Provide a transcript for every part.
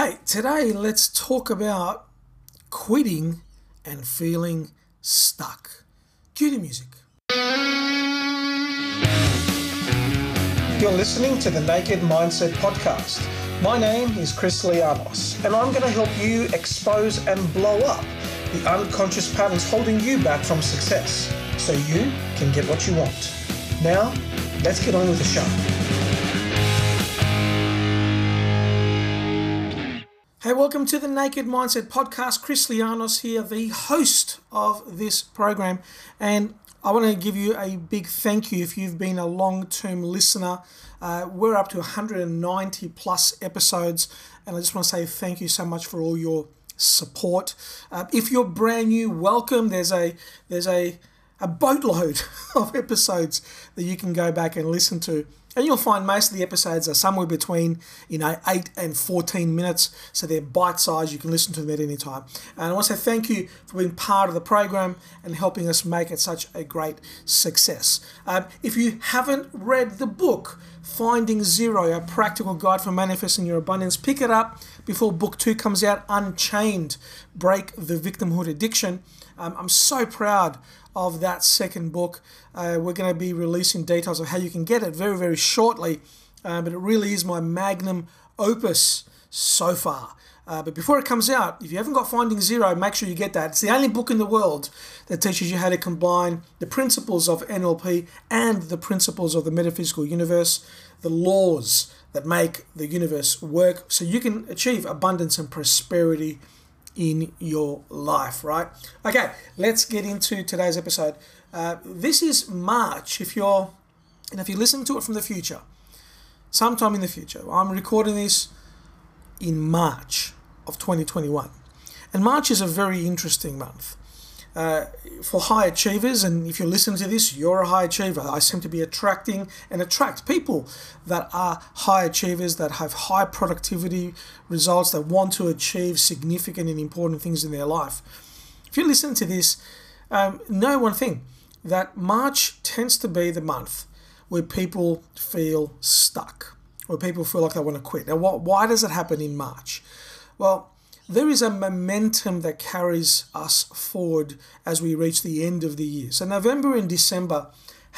Hey, today let's talk about quitting and feeling stuck. Cue the music. You're listening to the Naked Mindset Podcast. My name is Chris Lianos, and I'm going to help you expose and blow up the unconscious patterns holding you back from success so you can get what you want. Now, let's get on with the show. Hey, welcome to the Naked Mindset Podcast. Chris Lianos here, the host of this program. And I want to give you a big thank you if you've been a long term listener. Uh, we're up to 190 plus episodes, and I just want to say thank you so much for all your support. Uh, if you're brand new, welcome. There's a there's a a boatload of episodes that you can go back and listen to. And you'll find most of the episodes are somewhere between, you know, 8 and 14 minutes. So they're bite sized. You can listen to them at any time. And I want to say thank you for being part of the program and helping us make it such a great success. Um, if you haven't read the book, Finding Zero, a practical guide for manifesting your abundance, pick it up before book two comes out, Unchained Break the Victimhood Addiction. Um, I'm so proud of that second book. Uh, we're going to be releasing details of how you can get it very, very shortly. Uh, but it really is my magnum opus so far. Uh, but before it comes out, if you haven't got Finding Zero, make sure you get that. It's the only book in the world that teaches you how to combine the principles of NLP and the principles of the metaphysical universe, the laws that make the universe work, so you can achieve abundance and prosperity in your life, right? Okay, let's get into today's episode. Uh, this is March. If you're, and if you listen to it from the future, sometime in the future, I'm recording this in March of 2021, and March is a very interesting month. Uh, for high achievers, and if you're listening to this, you're a high achiever. I seem to be attracting and attract people that are high achievers, that have high productivity results, that want to achieve significant and important things in their life. If you listen to this, um, know one thing that March tends to be the month where people feel stuck, where people feel like they want to quit. Now, what, why does it happen in March? Well, there is a momentum that carries us forward as we reach the end of the year. So, November and December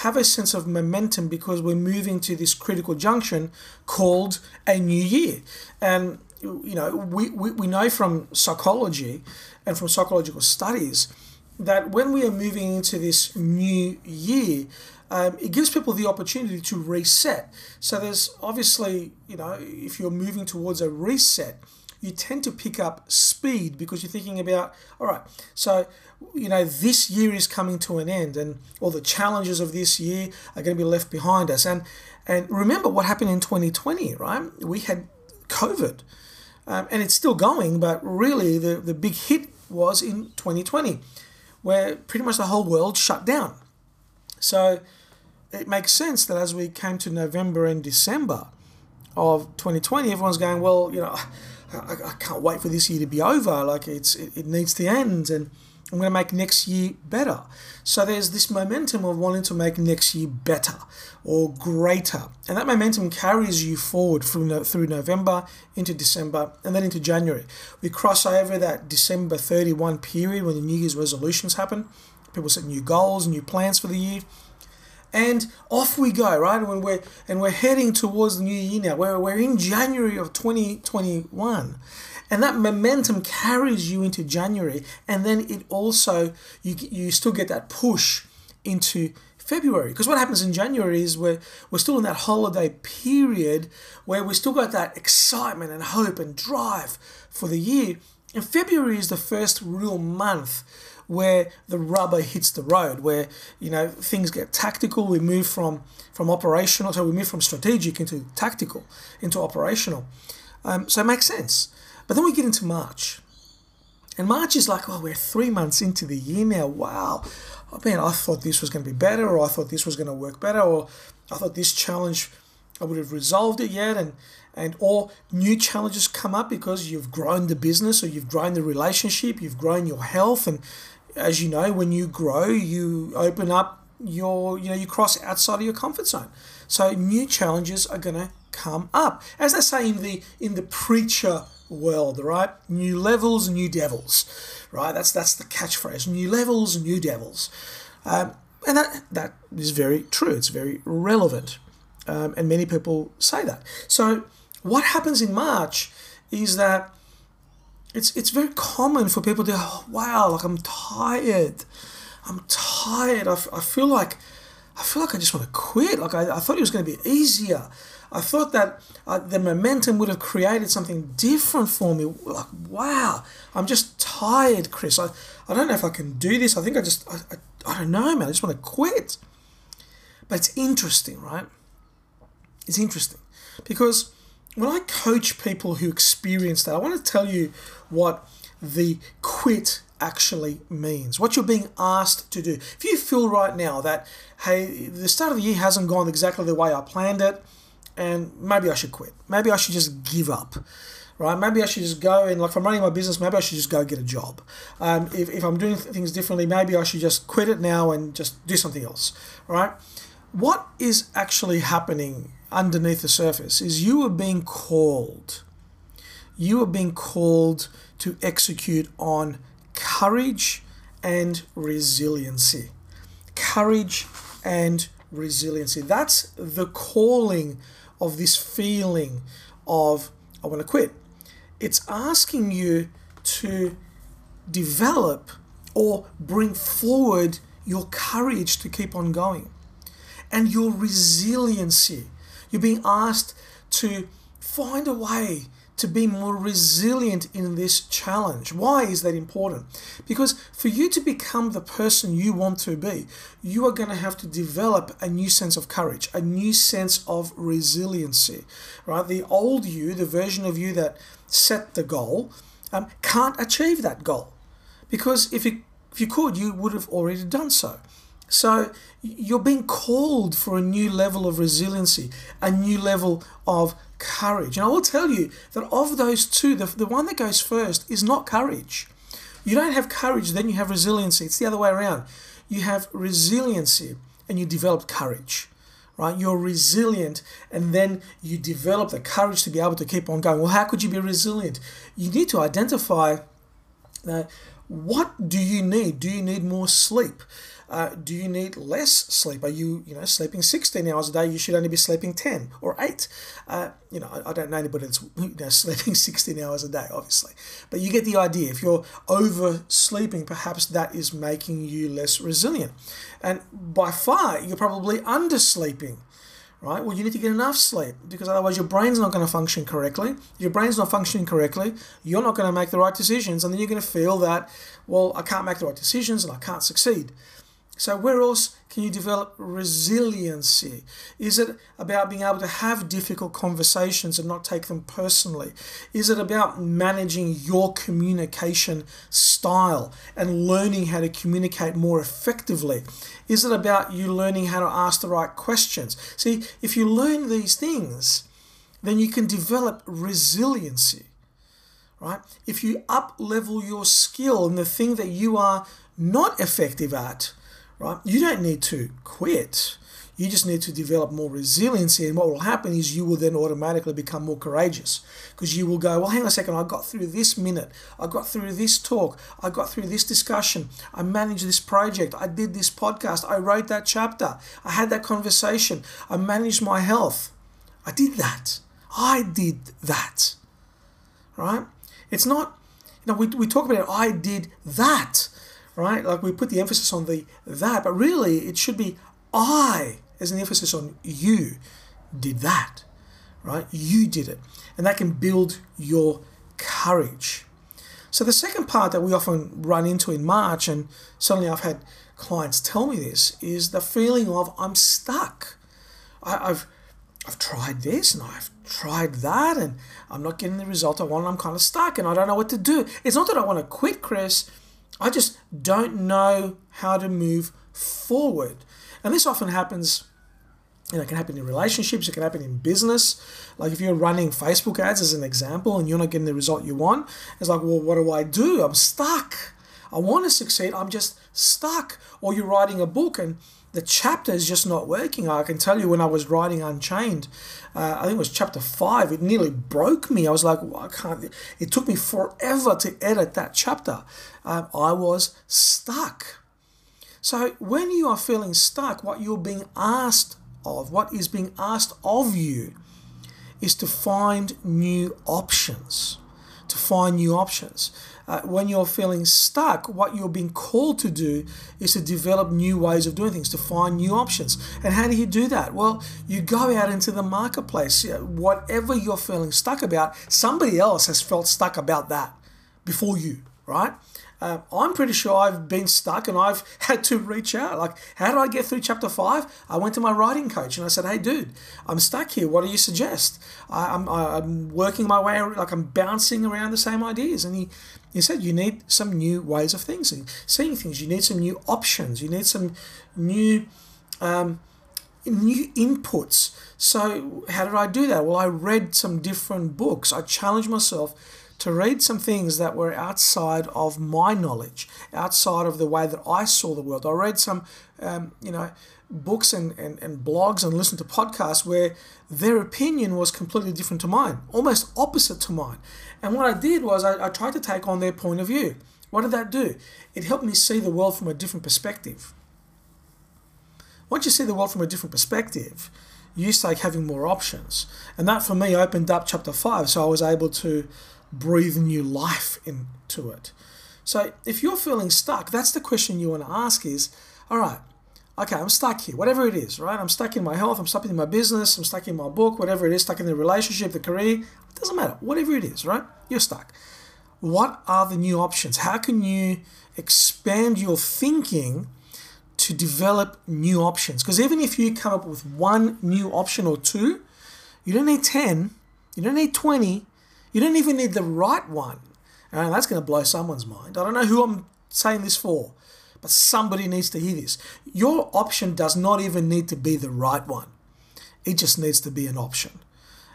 have a sense of momentum because we're moving to this critical junction called a new year. And, you know, we, we, we know from psychology and from psychological studies that when we are moving into this new year, um, it gives people the opportunity to reset. So, there's obviously, you know, if you're moving towards a reset, you tend to pick up speed because you're thinking about, all right, so you know this year is coming to an end, and all the challenges of this year are going to be left behind us. And and remember what happened in 2020, right? We had COVID, um, and it's still going, but really the the big hit was in 2020, where pretty much the whole world shut down. So it makes sense that as we came to November and December of 2020, everyone's going, well, you know, I, I can't wait for this year to be over. Like it's it, it needs to end, and I'm going to make next year better. So there's this momentum of wanting to make next year better or greater, and that momentum carries you forward through through November into December and then into January. We cross over that December 31 period when the New Year's resolutions happen. People set new goals, new plans for the year and off we go, right? When we're and we're heading towards the new year now. We're we're in January of 2021. And that momentum carries you into January, and then it also you you still get that push into February. Because what happens in January is we're we're still in that holiday period where we still got that excitement and hope and drive for the year. And February is the first real month where the rubber hits the road, where you know things get tactical. We move from from operational, so we move from strategic into tactical, into operational. Um, so it makes sense. But then we get into March, and March is like, oh, we're three months into the year now. Wow, oh man, I thought this was going to be better, or I thought this was going to work better, or I thought this challenge I would have resolved it yet, and and or new challenges come up because you've grown the business or you've grown the relationship, you've grown your health, and as you know, when you grow, you open up your, you know, you cross outside of your comfort zone. So new challenges are going to come up. As they say in the in the preacher world, right? New levels, new devils, right? That's that's the catchphrase. New levels, new devils, um, and that that is very true. It's very relevant, um, and many people say that. So what happens in March is that it's it's very common for people to oh, wow like I'm tired, I'm tired. I, I feel like I feel like I just want to quit. Like I, I thought it was going to be easier. I thought that uh, the momentum would have created something different for me. Like, wow, I'm just tired, Chris. I, I don't know if I can do this. I think I just, I, I, I don't know, man. I just want to quit. But it's interesting, right? It's interesting because when I coach people who experience that, I want to tell you what the quit actually means, what you're being asked to do. If you feel right now that, hey, the start of the year hasn't gone exactly the way I planned it, and maybe I should quit. Maybe I should just give up. Right? Maybe I should just go and, like, if I'm running my business, maybe I should just go get a job. Um, if, if I'm doing things differently, maybe I should just quit it now and just do something else. Right? What is actually happening underneath the surface is you are being called. You are being called to execute on courage and resiliency. Courage and resiliency. That's the calling of this feeling of, I want to quit. It's asking you to develop or bring forward your courage to keep on going and your resiliency. You're being asked to find a way to be more resilient in this challenge. Why is that important? Because for you to become the person you want to be, you are going to have to develop a new sense of courage, a new sense of resiliency, right? The old you, the version of you that set the goal, um, can't achieve that goal because if you if you could, you would have already done so. So you're being called for a new level of resiliency, a new level of courage. And I will tell you that of those two, the, the one that goes first is not courage. You don't have courage, then you have resiliency. It's the other way around. You have resiliency and you develop courage. Right? You're resilient and then you develop the courage to be able to keep on going. Well, how could you be resilient? You need to identify that what do you need? Do you need more sleep? Uh, do you need less sleep? Are you, you know, sleeping 16 hours a day? You should only be sleeping 10 or 8. Uh, you know, I, I, don't know anybody that's you know, sleeping 16 hours a day, obviously. But you get the idea. If you're oversleeping, perhaps that is making you less resilient. And by far, you're probably undersleeping right? Well, you need to get enough sleep because otherwise your brain's not going to function correctly. If your brain's not functioning correctly, you're not going to make the right decisions, and then you're going to feel that, well, I can't make the right decisions and I can't succeed. So, where else can you develop resiliency? Is it about being able to have difficult conversations and not take them personally? Is it about managing your communication style and learning how to communicate more effectively? Is it about you learning how to ask the right questions? See, if you learn these things, then you can develop resiliency. Right? If you up level your skill in the thing that you are not effective at, right? You don't need to quit. You just need to develop more resiliency. And what will happen is you will then automatically become more courageous because you will go, well, hang on a second, I got through this minute, I got through this talk, I got through this discussion, I managed this project, I did this podcast, I wrote that chapter, I had that conversation, I managed my health. I did that. I did that. Right? It's not, you know, we, we talk about it, I did that right? Like we put the emphasis on the that, but really it should be I as an emphasis on you did that, right? You did it. And that can build your courage. So the second part that we often run into in March, and certainly I've had clients tell me this, is the feeling of I'm stuck. I, have I've tried this and I've tried that and I'm not getting the result I want. I'm kind of stuck and I don't know what to do. It's not that I want to quit, Chris. I just don't know how to move forward. And this often happens, you know, it can happen in relationships, it can happen in business. Like if you're running Facebook ads as an example and you're not getting the result you want, it's like, well, what do I do? I'm stuck. I want to succeed, I'm just stuck. Or you're writing a book and the chapter is just not working. I can tell you when I was writing Unchained, uh, I think it was chapter five, it nearly broke me. I was like, well, I can't. It took me forever to edit that chapter. Um, I was stuck. So when you are feeling stuck, what you're being asked of, what is being asked of you, is to find new options. To find new options. Uh, when you're feeling stuck, what you're being called to do is to develop new ways of doing things, to find new options. And how do you do that? Well, you go out into the marketplace. Whatever you're feeling stuck about, somebody else has felt stuck about that before you, right? Uh, I'm pretty sure I've been stuck and I've had to reach out. Like, how did I get through chapter five? I went to my writing coach and I said, "Hey, dude, I'm stuck here. What do you suggest?" I, am I'm, I'm working my way, like I'm bouncing around the same ideas. And he he said, "You need some new ways of things, and seeing things. You need some new options. You need some new." Um, new inputs. So, how did I do that? Well, I read some different books. I challenged myself to read some things that were outside of my knowledge, outside of the way that I saw the world. I read some, um, you know, books and, and, and blogs and listened to podcasts where their opinion was completely different to mine, almost opposite to mine. And what I did was I, I tried to take on their point of view. What did that do? It helped me see the world from a different perspective. Once you see the world from a different perspective, you start having more options. And that for me opened up chapter five. So I was able to breathe new life into it. So if you're feeling stuck, that's the question you want to ask is, all right, okay, I'm stuck here, whatever it is, right? I'm stuck in my health, I'm stuck in my business, I'm stuck in my book, whatever it is, stuck in the relationship, the career, it doesn't matter, whatever it is, right? You're stuck. What are the new options? How can you expand your thinking to develop new options? Because even if you come up with one new option or two, you don't need 10, you don't need 20, you don't even need the right one. And that's going to blow someone's mind. I don't know who I'm saying this for, but somebody needs to hear this. Your option does not even need to be the right one, it just needs to be an option.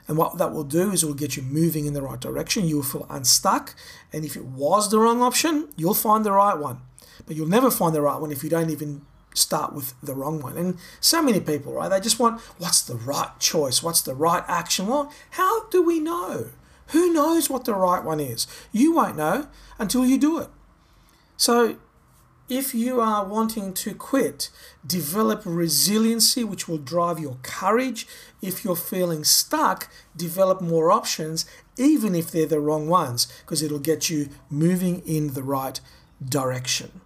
And what that will do is it will get you moving in the right direction. You will feel unstuck. And if it was the wrong option, you'll find the right one. But you'll never find the right one if you don't even start with the wrong one. And so many people, right? They just want what's the right choice? What's the right action? Well, how do we know? Who knows what the right one is? You won't know until you do it. So, if you are wanting to quit, develop resiliency, which will drive your courage. If you're feeling stuck, develop more options, even if they're the wrong ones, because it'll get you moving in the right direction.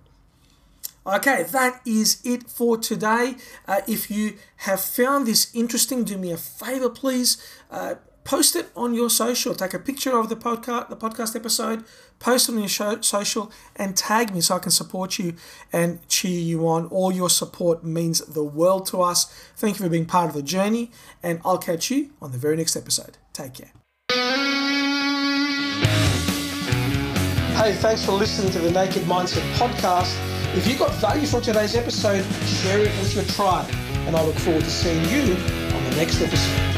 Okay, that is it for today. Uh, if you have found this interesting, do me a favor, please. Uh, post it on your social. Take a picture of the podcast, the podcast episode, post it on your show, social, and tag me so I can support you and cheer you on. All your support means the world to us. Thank you for being part of the journey, and I'll catch you on the very next episode. Take care. Hey, thanks for listening to the Naked Mindset podcast. If you got value from today's episode, share it with your tribe, and I look forward to seeing you on the next episode.